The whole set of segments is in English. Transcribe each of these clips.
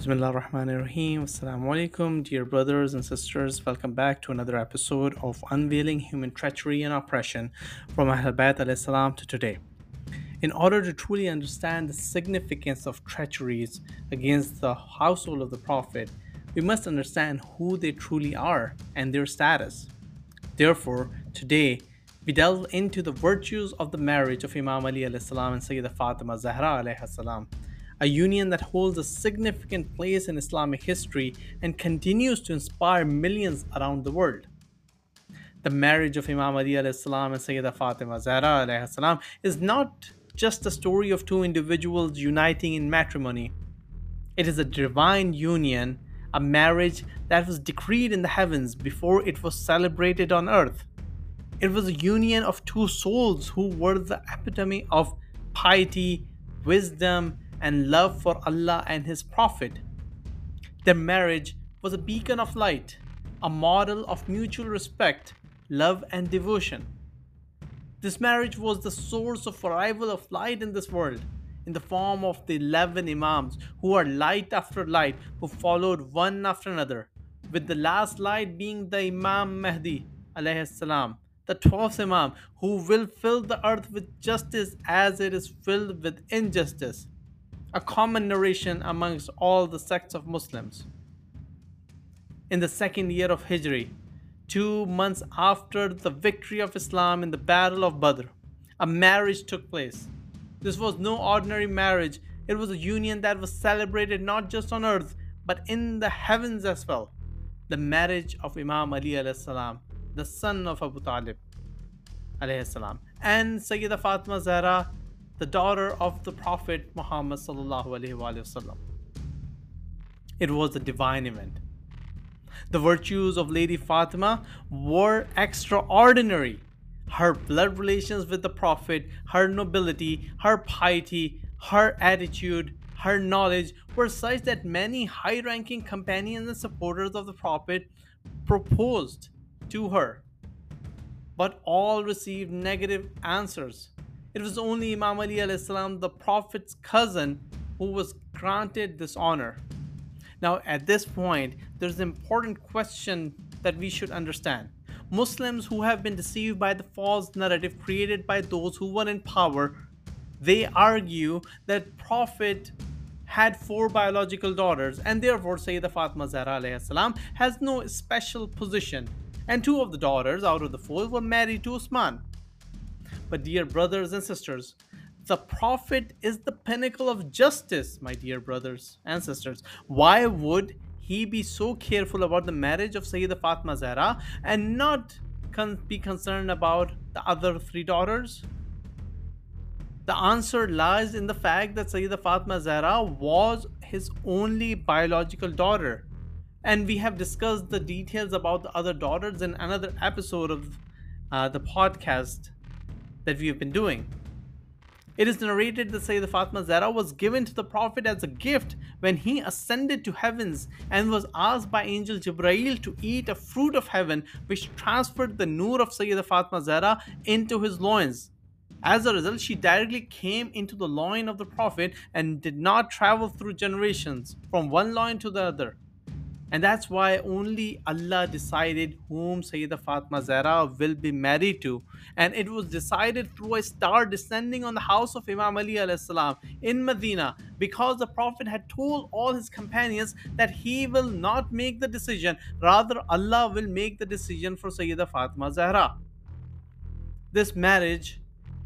Bismillah ar-Rahman ar-Rahim. Assalamu alaikum, dear brothers and sisters. Welcome back to another episode of Unveiling Human Treachery and Oppression from Ahl Bayt salam to today. In order to truly understand the significance of treacheries against the household of the Prophet, we must understand who they truly are and their status. Therefore, today we delve into the virtues of the marriage of Imam Ali salam and Sayyidah Fatima Zahra salam a union that holds a significant place in Islamic history and continues to inspire millions around the world. The marriage of Imam Ali and Sayyidah Fatima Zahra salam is not just a story of two individuals uniting in matrimony. It is a divine union, a marriage that was decreed in the heavens before it was celebrated on earth. It was a union of two souls who were the epitome of piety, wisdom, and love for Allah and His Prophet. Their marriage was a beacon of light, a model of mutual respect, love, and devotion. This marriage was the source of arrival of light in this world, in the form of the 11 Imams who are light after light, who followed one after another, with the last light being the Imam Mahdi, salam, the 12th Imam, who will fill the earth with justice as it is filled with injustice a common narration amongst all the sects of Muslims. In the second year of Hijri, two months after the victory of Islam in the Battle of Badr, a marriage took place. This was no ordinary marriage, it was a union that was celebrated not just on earth but in the heavens as well. The marriage of Imam Ali salam, the son of Abu Talib salam, and Sayyida Fatima Zahra the daughter of the Prophet Muhammad sallallahu It was a divine event. The virtues of Lady Fatima were extraordinary. Her blood relations with the Prophet, her nobility, her piety, her attitude, her knowledge were such that many high ranking companions and supporters of the Prophet proposed to her. But all received negative answers. It was only Imam Ali salam, the Prophet's cousin, who was granted this honor. Now, at this point, there's an important question that we should understand. Muslims who have been deceived by the false narrative created by those who were in power, they argue that Prophet had four biological daughters and therefore Sayyidah Fatima Zahra salam has no special position. And two of the daughters out of the four were married to Usman. But, dear brothers and sisters, the Prophet is the pinnacle of justice, my dear brothers and sisters. Why would he be so careful about the marriage of Sayyidah Fatima Zahra and not con- be concerned about the other three daughters? The answer lies in the fact that Sayyidah Fatima Zahra was his only biological daughter. And we have discussed the details about the other daughters in another episode of uh, the podcast that we have been doing. It is narrated that Sayyidah Fatima Zahra was given to the Prophet as a gift when he ascended to heavens and was asked by Angel Jibrail to eat a fruit of heaven which transferred the nur of Sayyidah Fatima Zahra into his loins. As a result, she directly came into the loin of the Prophet and did not travel through generations from one loin to the other. And that's why only Allah decided whom Sayyidah Fatima Zahra will be married to. And it was decided through a star descending on the house of Imam Ali salam in Medina because the Prophet had told all his companions that he will not make the decision, rather, Allah will make the decision for Sayyidah Fatima Zahra. This marriage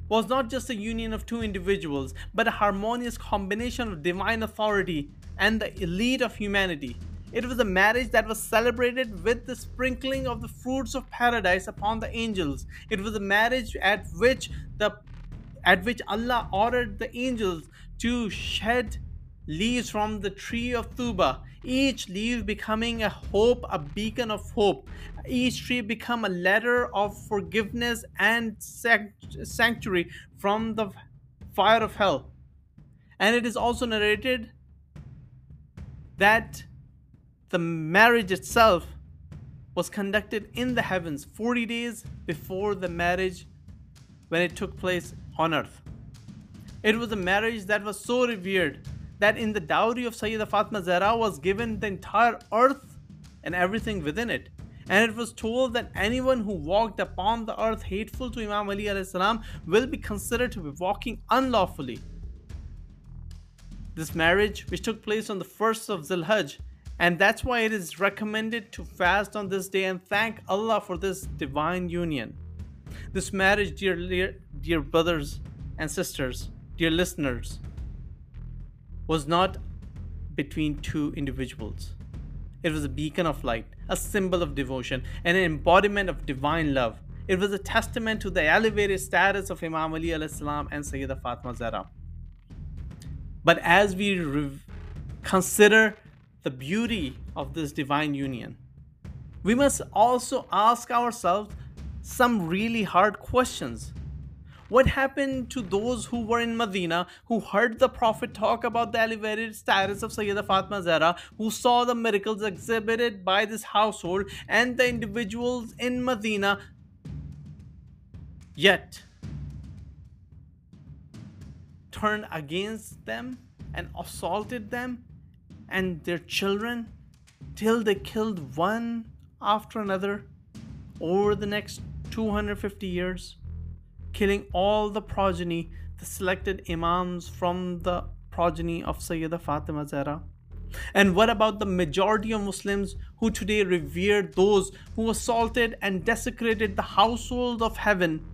was not just a union of two individuals, but a harmonious combination of divine authority and the elite of humanity. It was a marriage that was celebrated with the sprinkling of the fruits of paradise upon the angels. It was a marriage at which the at which Allah ordered the angels to shed leaves from the tree of Tuba, each leaf becoming a hope, a beacon of hope. Each tree become a letter of forgiveness and sanctuary from the fire of hell. And it is also narrated that the marriage itself was conducted in the heavens 40 days before the marriage when it took place on earth. It was a marriage that was so revered that in the dowry of Sayyida Fatima Zahra was given the entire earth and everything within it. And it was told that anyone who walked upon the earth hateful to Imam Ali will be considered to be walking unlawfully. This marriage, which took place on the 1st of Zilhajj, and that's why it is recommended to fast on this day and thank Allah for this divine union. This marriage, dear, dear brothers and sisters, dear listeners, was not between two individuals. It was a beacon of light, a symbol of devotion, and an embodiment of divine love. It was a testament to the elevated status of Imam Ali and Sayyida Fatima Zahra. But as we re- consider the beauty of this divine union, we must also ask ourselves some really hard questions. What happened to those who were in Medina, who heard the Prophet talk about the elevated status of Sayyida Fatima Zahra, who saw the miracles exhibited by this household and the individuals in Medina? Yet, turned against them and assaulted them and their children till they killed one after another over the next 250 years killing all the progeny, the selected imams from the progeny of Sayyida Fatima Zahra? And what about the majority of Muslims who today revere those who assaulted and desecrated the household of heaven?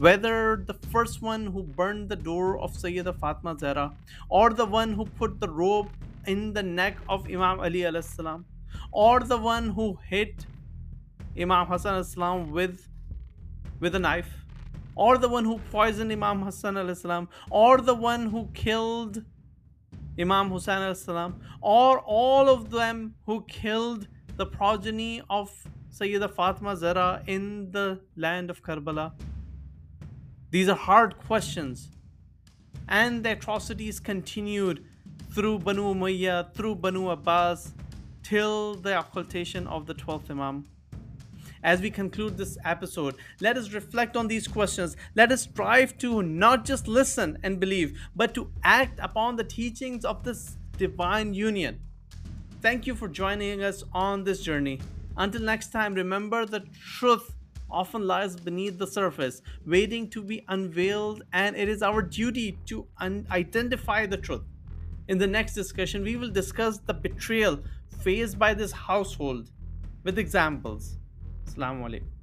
Whether the first one who burned the door of Sayyida Fatima Zahra, or the one who put the rope in the neck of Imam Ali salam, or the one who hit Imam Hassan salam with, with a knife, or the one who poisoned Imam Hassan salam, or the one who killed Imam Hussein salam, or all of them who killed the progeny of Sayyida Fatima Zahra in the land of Karbala? These are hard questions. And the atrocities continued through Banu Umayyah, through Banu Abbas, till the occultation of the 12th Imam. As we conclude this episode, let us reflect on these questions. Let us strive to not just listen and believe, but to act upon the teachings of this divine union. Thank you for joining us on this journey. Until next time, remember the truth often lies beneath the surface, waiting to be unveiled, and it is our duty to un- identify the truth. In the next discussion, we will discuss the betrayal faced by this household with examples. Assalamu alaikum.